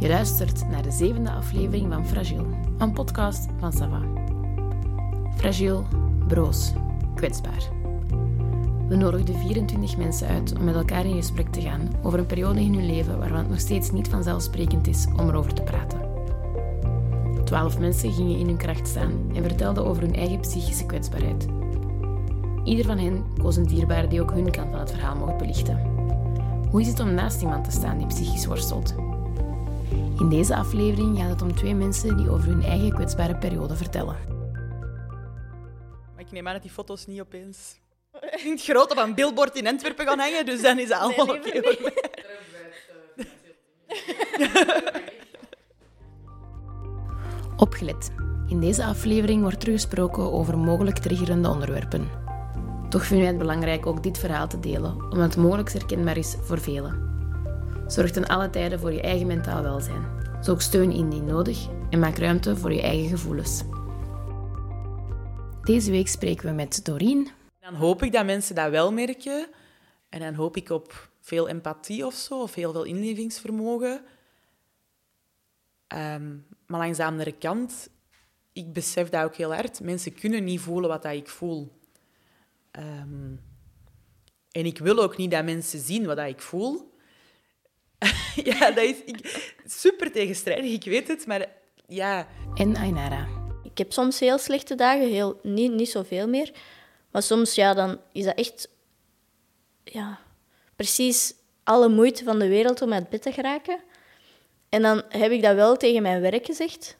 Je luistert naar de zevende aflevering van Fragile, een podcast van Sava. Fragile, broos, kwetsbaar. We nodigden 24 mensen uit om met elkaar in gesprek te gaan over een periode in hun leven waarvan het nog steeds niet vanzelfsprekend is om erover te praten. Twaalf mensen gingen in hun kracht staan en vertelden over hun eigen psychische kwetsbaarheid. Ieder van hen koos een dierbare die ook hun kant van het verhaal mocht belichten. Hoe is het om naast iemand te staan die psychisch worstelt? In deze aflevering gaat het om twee mensen die over hun eigen kwetsbare periode vertellen. Maar ik neem aan dat die foto's niet opeens in het groot op een billboard in Antwerpen gaan hangen, dus dan is het allemaal Nee, oké liever voor mij. Opgelet. In deze aflevering wordt er gesproken over mogelijk triggerende onderwerpen. Toch vinden wij het belangrijk ook dit verhaal te delen, omdat het mogelijk herkenbaar is voor velen. Zorg ten alle tijden voor je eigen mentaal welzijn. Zoek steun indien nodig en maak ruimte voor je eigen gevoelens. Deze week spreken we met Doreen. Dan hoop ik dat mensen dat wel merken. En dan hoop ik op veel empathie of zo, of heel veel inlevingsvermogen. Ehm, maar langs kant, ik besef dat ook heel hard. Mensen kunnen niet voelen wat dat ik voel. Ehm, en ik wil ook niet dat mensen zien wat dat ik voel. ja, dat is ik, super tegenstrijdig, ik weet het. Maar ja, En Ainara. Ik heb soms heel slechte dagen, heel, niet, niet zoveel meer. Maar soms ja, dan is dat echt ja, precies alle moeite van de wereld om uit bed te geraken. En dan heb ik dat wel tegen mijn werk gezegd.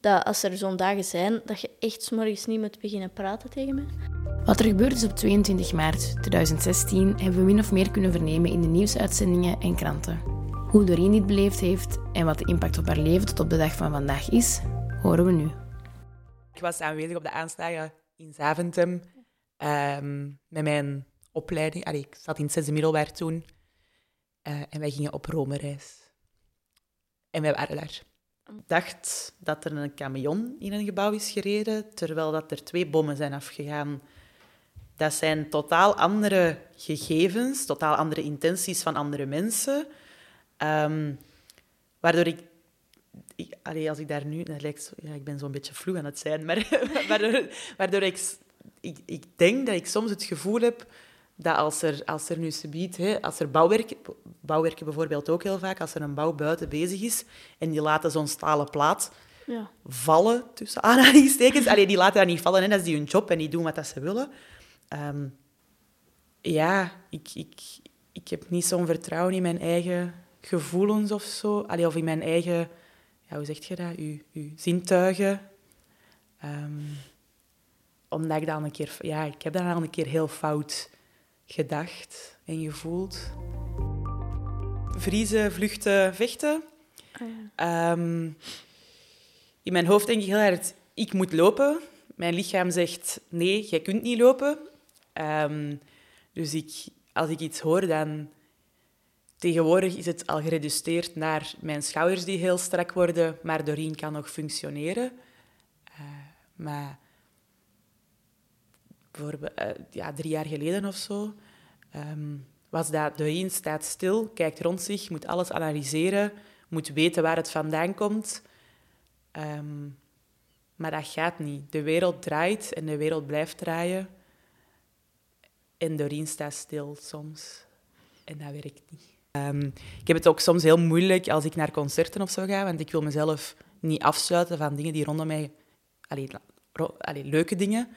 Dat als er zo'n dagen zijn, dat je echt 's morgens niet moet beginnen praten tegen me. Wat er gebeurd is op 22 maart 2016 hebben we min of meer kunnen vernemen in de nieuwsuitzendingen en kranten. Hoe Doreen dit beleefd heeft en wat de impact op haar leven tot op de dag van vandaag is, horen we nu. Ik was aanwezig op de aanslagen in Zaventem ehm, met mijn opleiding. Allee, ik zat in het zesde middelbaar toen. Eh, en wij gingen op Rome-reis. En wij waren daar. Ik dacht dat er een camion in een gebouw is gereden, terwijl dat er twee bommen zijn afgegaan. Dat zijn totaal andere gegevens, totaal andere intenties van andere mensen. Ehm, waardoor ik ik, allee, als ik daar nu... Dat lijkt zo, ja, ik ben zo'n beetje vloe aan het zijn, maar waardoor, waardoor ik, ik... Ik denk dat ik soms het gevoel heb dat als er, als er nu subiet... Hè, als er bouwwerken... Bouwwerken bijvoorbeeld ook heel vaak. Als er een bouw buiten bezig is en die laten zo'n stalen plaat Ja. vallen, tussen aanhalingstekens. Allee, die laten dat niet vallen, hè, dat is die hun job en die doen wat dat ze willen. Ehm, ja, ik, ik, ik heb niet zo'n vertrouwen in mijn eigen gevoelens of zo. Allee, of in mijn eigen, ja, hoe zeg je dat, uw, uw zintuigen. Ehm, omdat ik dan een keer, ja, ik heb dan al een keer heel fout gedacht en gevoeld. Vriezen, vluchten, vechten. Ehm, in mijn hoofd denk ik heel hard, ik moet lopen. Mijn lichaam zegt, nee, jij kunt niet lopen. Ehm, dus ik, als ik iets hoor, dan... Tegenwoordig is het al gereduceerd naar mijn schouders die heel strak worden, maar Doreen kan nog functioneren. Eh, maar bijvoorbeeld, eh, ja, drie jaar geleden of zo ehm, was dat Doreen staat stil, kijkt rond zich, moet alles analyseren, moet weten waar het vandaan komt. Ehm, maar dat gaat niet. De wereld draait en de wereld blijft draaien. En Doreen staat stil soms. En dat werkt niet. Ehm, ik heb het ook soms heel moeilijk als ik naar concerten of zo ga, want ik wil mezelf niet afsluiten van dingen die rondom mij... Allee, la- ro- allee, leuke dingen.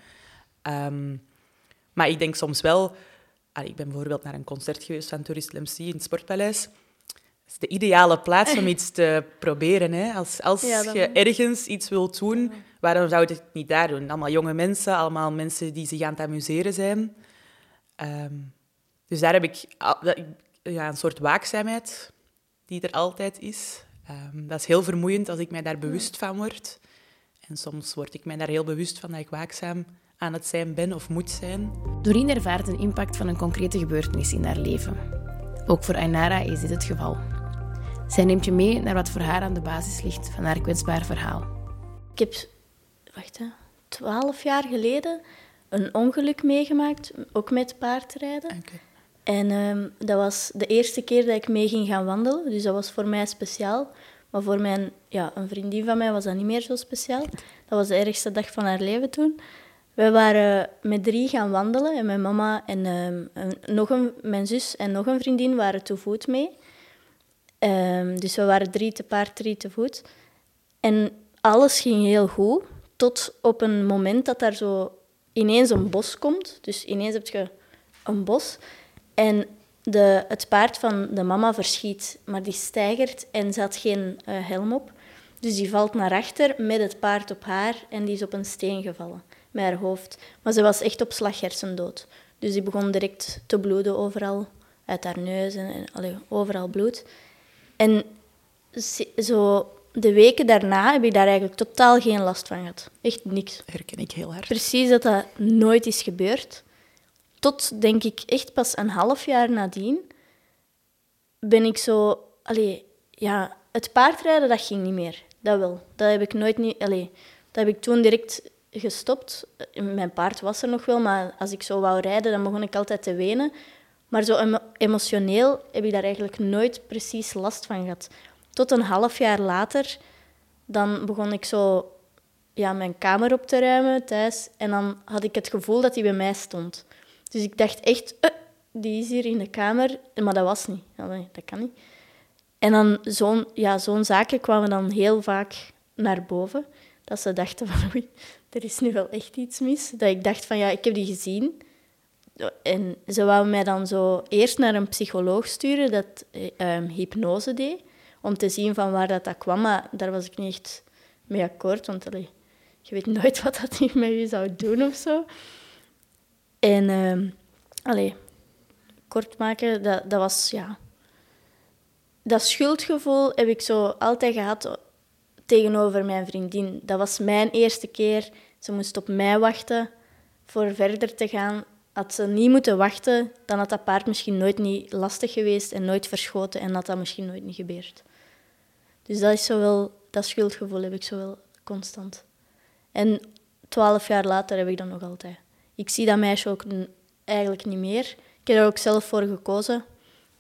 Ehm, maar ik denk soms wel... Allee, ik ben bijvoorbeeld naar een concert geweest van Tourist MC in het Sportpaleis. Dat is de ideale plaats om iets te proberen. Hè? Als, als Ja, je ergens iets wilt doen, waarom zou je het niet daar doen? Allemaal jonge mensen, allemaal mensen die zich aan het amuseren zijn. Ehm, dus daar heb ik, ja, een soort waakzaamheid die er altijd is. Ehm, dat is heel vermoeiend als ik mij daar bewust van word. En soms word ik mij daar heel bewust van dat ik waakzaam aan het zijn ben of moet zijn. Doreen ervaart een impact van een concrete gebeurtenis in haar leven. Ook voor Ainara is dit het geval. Zij neemt je mee naar wat voor haar aan de basis ligt van haar kwetsbaar verhaal. Ik heb, wacht hè, twaalf jaar geleden een ongeluk meegemaakt, ook met paardrijden. Oké. En ehm, dat was de eerste keer dat ik mee ging gaan wandelen, dus dat was voor mij speciaal. Maar voor mijn, ja, een vriendin van mij was dat niet meer zo speciaal. Dat was de ergste dag van haar leven toen. We waren met drie gaan wandelen en mijn mama en ehm, nog een, mijn zus en nog een vriendin waren te voet mee. Ehm, dus we waren drie te paard, drie te voet. En alles ging heel goed, tot op een moment dat daar zo ineens een bos komt. Dus ineens heb je een bos. En de, het paard van de mama verschiet, maar die stijgert en had geen uh, helm op. Dus die valt naar achter met het paard op haar en die is op een steen gevallen met haar hoofd. Maar ze was echt op slag hersendood. Dus die begon direct te bloeden overal, uit haar neus en overal bloed. En zo de weken daarna heb ik daar eigenlijk totaal geen last van gehad. Echt niks. Herken ik heel hard. Precies dat dat nooit is gebeurd. Tot, denk ik, echt pas een half jaar nadien ben ik zo... Allee, ja, het paardrijden, dat ging niet meer. Dat wel. Dat heb ik nooit niet... Allee, dat heb ik toen direct gestopt. Mijn paard was er nog wel, maar als ik zo wou rijden, dan begon ik altijd te wenen. Maar zo emotioneel heb ik daar eigenlijk nooit precies last van gehad. Tot een half jaar later, dan begon ik zo ja, mijn kamer op te ruimen thuis. En dan had ik het gevoel dat hij bij mij stond. Dus ik dacht echt, uh, die is hier in de kamer. Maar dat was niet. dat kan niet. En dan zo'n ja, zo'n zaken kwamen dan heel vaak naar boven. Dat ze dachten van, oei, er is nu wel echt iets mis. Dat ik dacht van, ja, ik heb die gezien. En ze wouden mij dan zo eerst naar een psycholoog sturen dat um, hypnose deed. Om te zien van waar dat, dat kwam. Maar daar was ik niet echt mee akkoord. Want je weet nooit wat dat hij met je zou doen of zo. En uh, allee, kort maken, dat, dat was ja. Dat schuldgevoel heb ik zo altijd gehad tegenover mijn vriendin. Dat was mijn eerste keer. Ze moest op mij wachten voor verder te gaan. Had ze niet moeten wachten, dan had dat paard misschien nooit niet lastig geweest en nooit verschoten en had dat misschien nooit niet gebeurd. Dus dat, is zo wel, dat schuldgevoel heb ik zo wel constant. En twaalf jaar later heb ik dat nog altijd. Ik zie dat meisje ook eigenlijk niet meer. Ik heb er ook zelf voor gekozen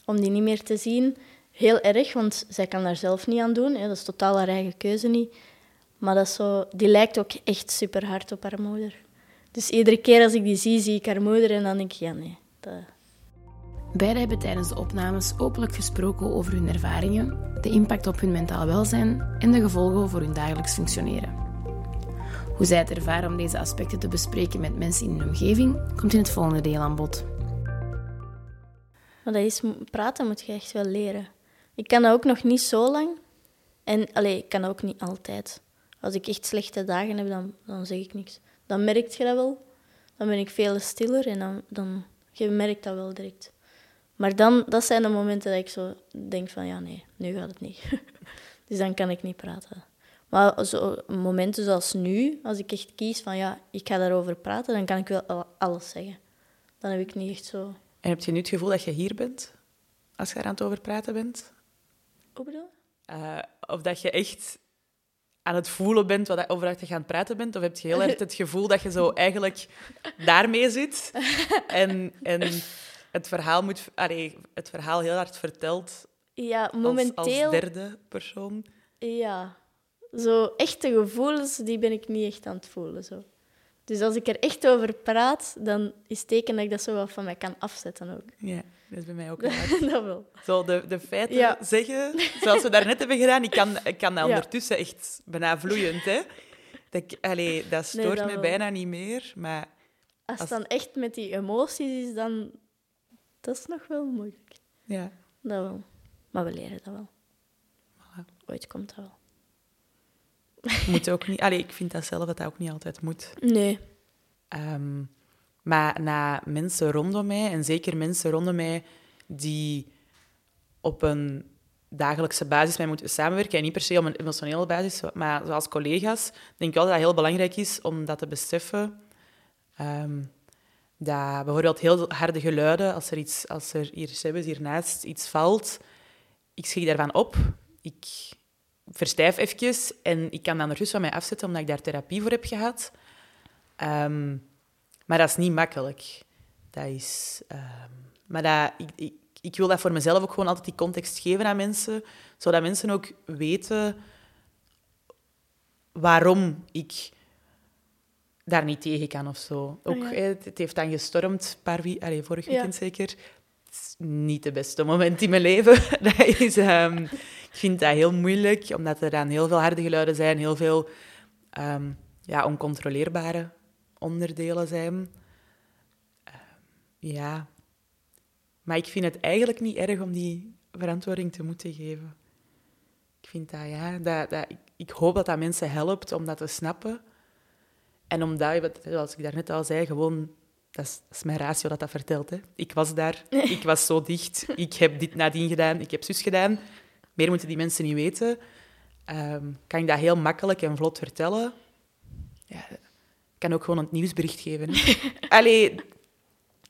om die niet meer te zien. Heel erg, want zij kan daar zelf niet aan doen. Hè. Dat is totaal haar eigen keuze niet. Maar dat zo, die lijkt ook echt super hard op haar moeder. Dus iedere keer als ik die zie, zie ik haar moeder en dan denk ik, ja nee. Dat... Beiden hebben tijdens de opnames openlijk gesproken over hun ervaringen, de impact op hun mentaal welzijn en de gevolgen voor hun dagelijks functioneren. Hoe zij het ervaren om deze aspecten te bespreken met mensen in hun omgeving, komt in het volgende deel aan bod. Maar dat is, praten moet je echt wel leren. Ik kan dat ook nog niet zo lang. En allee, ik kan dat ook niet altijd. Als ik echt slechte dagen heb, dan, dan zeg ik niks. Dan merk je dat wel. Dan ben ik veel stiller en dan, dan je merkt dat wel direct. Maar dan, dat zijn de momenten dat ik zo denk van, ja nee, nu gaat het niet. dus dan kan ik niet praten. Maar zo, momenten zoals nu, als ik echt kies van, ja, ik ga daarover praten, dan kan ik wel alles zeggen. Dan heb ik niet echt zo... En heb je nu het gevoel dat je hier bent, als je er aan het over praten bent? Hoe bedoel uh, Of dat je echt aan het voelen bent wat, over wat je gaan praten bent? Of heb je heel erg het gevoel dat je zo eigenlijk daarmee zit en, en het, verhaal moet, allee, het verhaal heel hard vertelt ja, momenteel, als, derde persoon? Ja, zo echte gevoelens, die ben ik niet echt aan het voelen. Zo. Dus als ik er echt over praat, dan is het teken dat ik dat zo wel van mij kan afzetten ook. Ja, dat is bij mij ook wel. dat wel. Zo de, de feiten zeggen, zoals we daarnet hebben gedaan. Ik kan, ik kan dat ondertussen echt bijna vloeiend, hè. Dat, allee, dat stoort me bijna niet meer, maar... Als, het dan echt met die emoties is, dan... Dat is nog wel moeilijk. Ja. Dat wel. Maar we leren dat wel. Voilà. Ooit komt dat wel. Moet ook niet... Allee, ik vind dat zelf dat dat ook niet altijd moet. Nee. Um, maar na mensen rondom mij, en zeker mensen rondom mij die op een dagelijkse basis mij moeten samenwerken, en niet per se op een emotionele basis, maar zoals collega's, denk ik wel dat het heel belangrijk is om dat te beseffen. Um, dat bijvoorbeeld heel harde geluiden, als er, iets, als er hier, hiernaast iets valt, ik schrik daarvan op. Ik verstijf even en ik kan dan rust van mij afzetten omdat ik daar therapie voor heb gehad. Um, maar dat is niet makkelijk. Dat is... Um, maar dat, ik, ik, ik wil dat voor mezelf ook gewoon altijd die context geven aan mensen, zodat mensen ook weten waarom ik daar niet tegen kan of zo. Ook, ja. hè, het, het heeft dan gestormd, paar wie, allee, vorig Ja. weekend zeker. Het is niet het beste moment in mijn leven. dat is, ehm, ik vind dat heel moeilijk, omdat er dan heel veel harde geluiden zijn, heel veel ehm, ja, oncontroleerbare onderdelen zijn. Ehm, ja. Maar ik vind het eigenlijk niet erg om die verantwoording te moeten geven. Ik vind dat, ja, dat, dat, ik, ik hoop dat dat mensen helpt om dat te snappen. En omdat, zoals ik daarnet al zei, gewoon... Dat is, dat is mijn ratio dat dat vertelt. Hè. Ik was daar, ik was zo dicht, ik heb dit nadien gedaan, ik heb zus gedaan. Meer moeten die mensen niet weten. Ehm, kan ik dat heel makkelijk en vlot vertellen? Ja, ik kan ook gewoon een nieuwsbericht geven. Allee,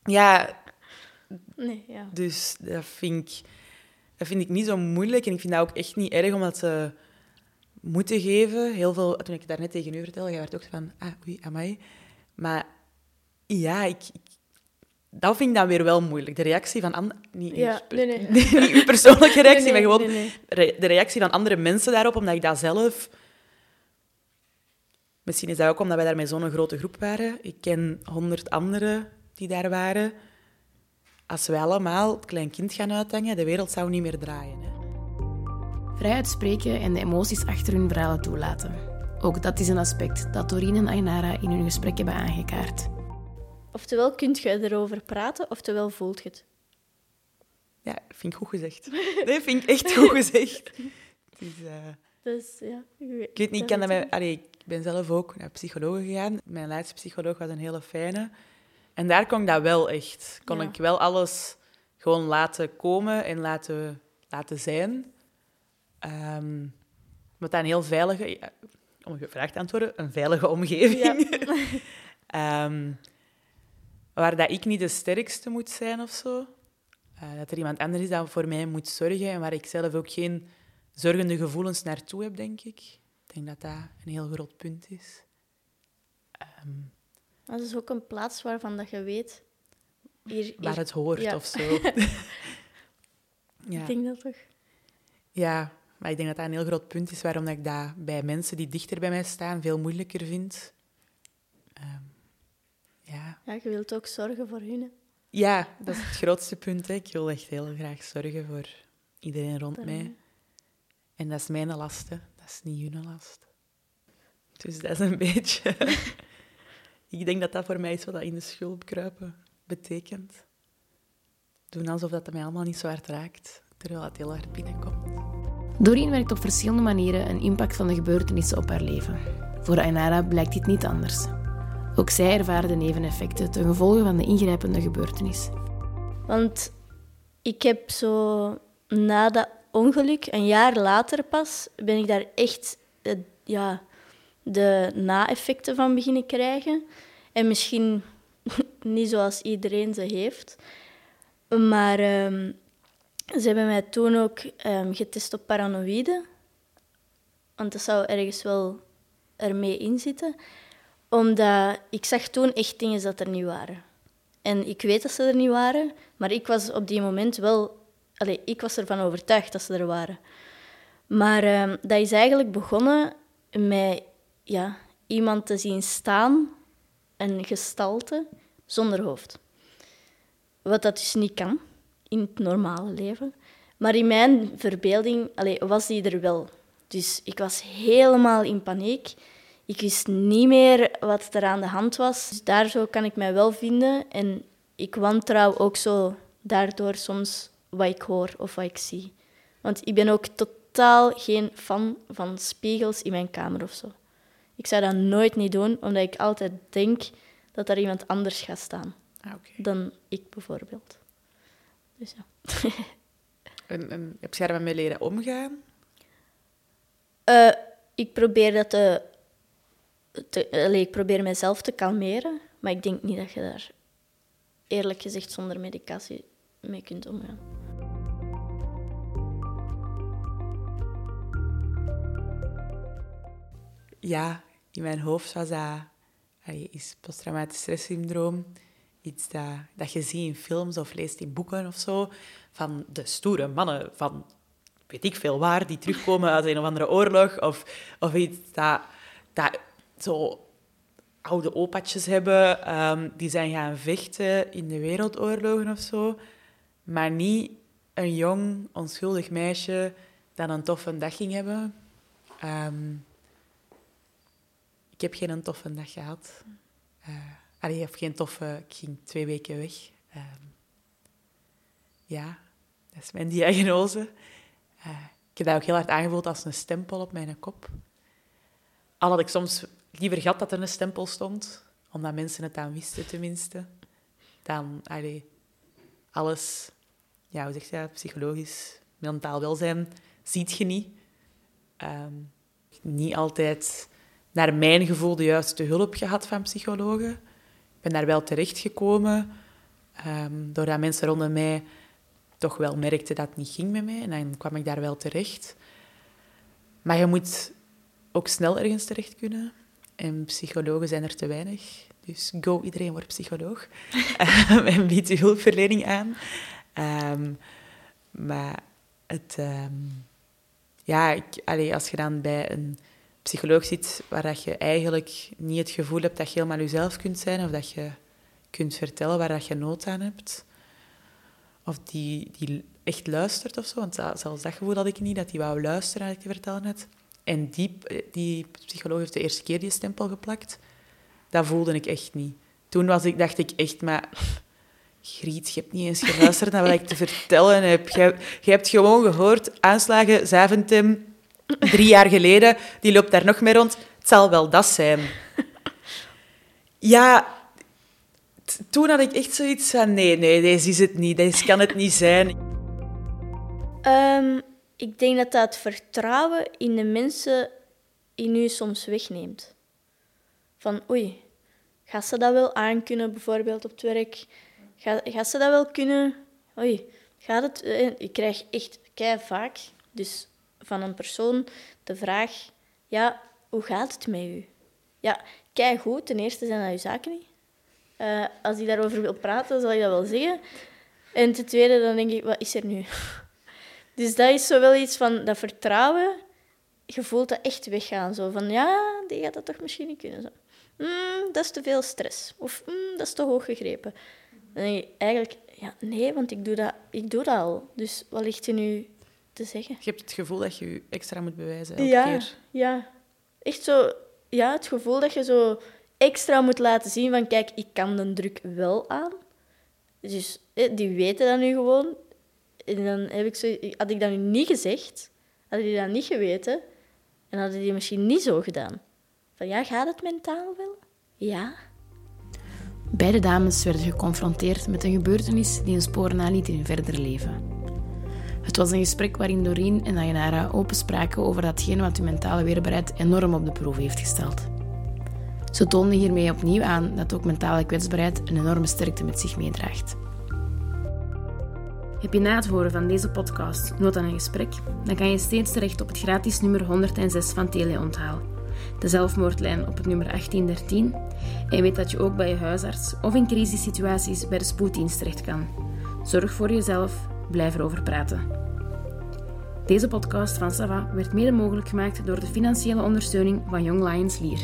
ja, Nee, ja. dus dat vind, ik, dat vind ik niet zo moeilijk. En ik vind dat ook echt niet erg om dat te moeten geven. Heel veel, toen ik daarnet tegen u vertelde, jij werd ook van, ah, oei, amai. Maar ja, ik, ik- dat vind ik dan weer wel moeilijk. De reactie van anderen... Niet, Ja, uw- nee, nee. niet uw persoonlijke reactie, Nee, maar gewoon re- de reactie van andere mensen daarop, omdat ik dat zelf... Misschien is dat ook omdat wij daar met zo'n grote groep waren. Ik ken honderd anderen die daar waren. Als wij allemaal het klein kind gaan uithangen, de wereld zou niet meer draaien. Hè. Vrij uitspreken en de emoties achter hun verhalen toelaten. Ook dat is een aspect dat Doreen en Ainara in hun gesprek hebben aangekaart. Oftewel kunt je erover praten, oftewel voelt je het. Ja, vind ik goed gezegd. Nee, vind ik echt goed gezegd. Het is, eh, Dus ja, je- Ik weet niet, ik, kan dat allee, ik ben zelf ook naar psycholoog gegaan. Mijn laatste psycholoog was een hele fijne. En daar kon ik dat wel echt. Kon Ja. ik wel alles gewoon laten komen en laten, laten zijn. Ehm met een heel veilige... ja, Om je vraag te antwoorden, een veilige omgeving. Ehm, waar dat ik niet de sterkste moet zijn of zo. Eh, dat er iemand anders is dat voor mij moet zorgen en waar ik zelf ook geen zorgende gevoelens naartoe heb, denk ik. Ik denk dat dat een heel groot punt is. Ehm, Dat is ook een plaats waarvan dat je weet... Hier, waar hier- het hoort ja. of zo. ja. Ik denk dat toch. ja, maar ik denk dat dat een heel groot punt is waarom dat ik dat bij mensen die dichter bij mij staan veel moeilijker vind. Ehm, ja. Ja, je wilt ook zorgen voor hun. hè. ja, dat is het grootste punt. Hè. Ik wil echt heel graag zorgen voor iedereen rond mij. En dat is mijn last, hè. dat is niet hun last. Dus dat is een beetje... ik denk dat dat voor mij is wat dat in de schulp kruipen betekent. Doen alsof dat mij allemaal niet zo hard raakt, terwijl het heel hard binnenkomt. Doreen werkt op verschillende manieren een impact van de gebeurtenissen op haar leven. Voor Ainara blijkt dit niet anders. Ook zij ervaren de neveneffecten ten gevolge van de ingrijpende gebeurtenis. Want ik heb zo na dat ongeluk, een jaar later pas, ben ik daar echt ja, de na-effecten van beginnen krijgen. En misschien niet zoals iedereen ze heeft. Maar ehm, ze hebben mij toen ook ehm, getest op paranoïde. Want dat zou ergens wel ermee in zitten. Omdat ik zag toen echt dingen dat er niet waren. En ik weet dat ze er niet waren, maar ik was op die moment wel... Allee, ik was ervan overtuigd dat ze er waren. Maar ehm, dat is eigenlijk begonnen met ja, iemand te zien staan, een gestalte, zonder hoofd. Wat dat dus niet kan in het normale leven. Maar in mijn verbeelding allee, was die er wel. Dus ik was helemaal in paniek. Ik wist niet meer wat er aan de hand was. Dus daar zo kan ik mij wel vinden. En ik wantrouw ook zo daardoor soms wat ik hoor of wat ik zie. Want ik ben ook totaal geen fan van spiegels in mijn kamer of zo. Ik zou dat nooit niet doen, omdat ik altijd denk dat er iemand anders gaat staan Ah, dan ik bijvoorbeeld. Dus ja. En, en heb je daarmee leren omgaan? Eh, ik probeer dat te, te allee, ik probeer mezelf te kalmeren, maar ik denk niet dat je daar eerlijk gezegd zonder medicatie mee kunt omgaan. Ja, in mijn hoofd was dat... allee, is posttraumatisch stresssyndroom iets dat, dat je ziet in films of leest in boeken of zo, van de stoere mannen van weet ik veel waar, die terugkomen uit een of andere oorlog of, of iets dat, dat zo oude opatjes hebben, ehm, die zijn gaan vechten in de wereldoorlogen of zo, maar niet een jong, onschuldig meisje dat een toffe dag ging hebben. Ehm, ik heb geen toffe dag gehad. Uh, allee, of geen toffe... Ik ging twee weken weg. Ehm, ja, dat is mijn diagnose. Uh, ik heb dat ook heel hard aangevoeld als een stempel op mijn kop. Al had ik soms liever gehad dat er een stempel stond, omdat mensen het dan wisten tenminste. Dan, allee, alles, ja, hoe zeg je dat, psychologisch, mentaal welzijn, ziet je niet. Ehm, niet altijd naar mijn gevoel de juiste hulp gehad van psychologen. Ik ben daar wel terechtgekomen, um, doordat mensen rondom mij toch wel merkten dat het niet ging met mij. En dan kwam ik daar wel terecht. Maar je moet ook snel ergens terecht kunnen. En psychologen zijn er te weinig. Dus go, iedereen wordt psycholoog. Ehm, en biedt je hulpverlening aan. Um, maar het... Um, ja, ik, allee, als je dan bij een psycholoog zit waar dat je eigenlijk niet het gevoel hebt dat je helemaal jezelf kunt zijn of dat je kunt vertellen waar dat je nood aan hebt, of die, die echt luistert of zo, want zelfs dat gevoel had ik niet, dat die wou luisteren naar ik te vertellen had. En die, die psycholoog heeft de eerste keer die stempel geplakt. Dat voelde ik echt niet. Toen was ik, dacht ik echt, maar... Griet, je hebt niet eens geluisterd naar wat ik te vertellen heb. Je, je hebt gewoon gehoord, aanslagen, Zaventem, drie jaar geleden, die loopt daar nog mee rond. Het zal wel dat zijn. Ja, toen had ik echt zoiets van, nee, nee, deze is het niet. Deze kan het niet zijn. Um, ik denk dat dat vertrouwen in de mensen in u soms wegneemt. Van oei, gaat ze dat wel aankunnen, bijvoorbeeld op het werk? Gaat, gaat ze dat wel kunnen? Oei, gaat het... Eh, ik krijg echt kei vaak dus van een persoon de vraag... Ja, hoe gaat het met u? Ja, kei goed. Ten eerste zijn dat uw zaken niet. Uh, als hij daarover wil praten, zal ik dat wel zeggen. En ten tweede, dan denk ik, wat is er nu? Dus dat is zo wel iets van dat vertrouwen. Je voelt dat echt weggaan. Zo van, ja, die gaat dat toch misschien niet kunnen. Zo. Mm, dat is te veel stress. Of mm, dat is te hoog gegrepen. Dan eigenlijk, ja, nee, want ik doe, dat, ik doe dat al. Dus wat ligt er nu te zeggen? Je hebt het gevoel dat je je extra moet bewijzen elke ja, keer. Ja, echt zo... Ja, het gevoel dat je zo extra moet laten zien van, kijk, ik kan de druk wel aan. Dus die weten dat nu gewoon. En dan heb ik zo, had ik dat nu niet gezegd, had die dat niet geweten, en hadden die misschien niet zo gedaan. Van ja, gaat het mentaal wel? Ja. Beide dames werden geconfronteerd met een gebeurtenis die een spoor naliet in hun verder leven. Het was een gesprek waarin Doreen en Ayanara openspraken over datgene wat hun mentale weerbaarheid enorm op de proef heeft gesteld. Ze toonden hiermee opnieuw aan dat ook mentale kwetsbaarheid een enorme sterkte met zich meedraagt. Heb je na het horen van deze podcast nood aan een gesprek? Dan kan je steeds terecht op het gratis nummer 106 van Teleonthaal, de zelfmoordlijn op het nummer 1813. En weet dat je ook bij je huisarts of in crisissituaties bij de spoeddienst terecht kan. Zorg voor jezelf, blijf erover praten. Deze podcast van Sava werd mede mogelijk gemaakt door de financiële ondersteuning van Young Lions Lier.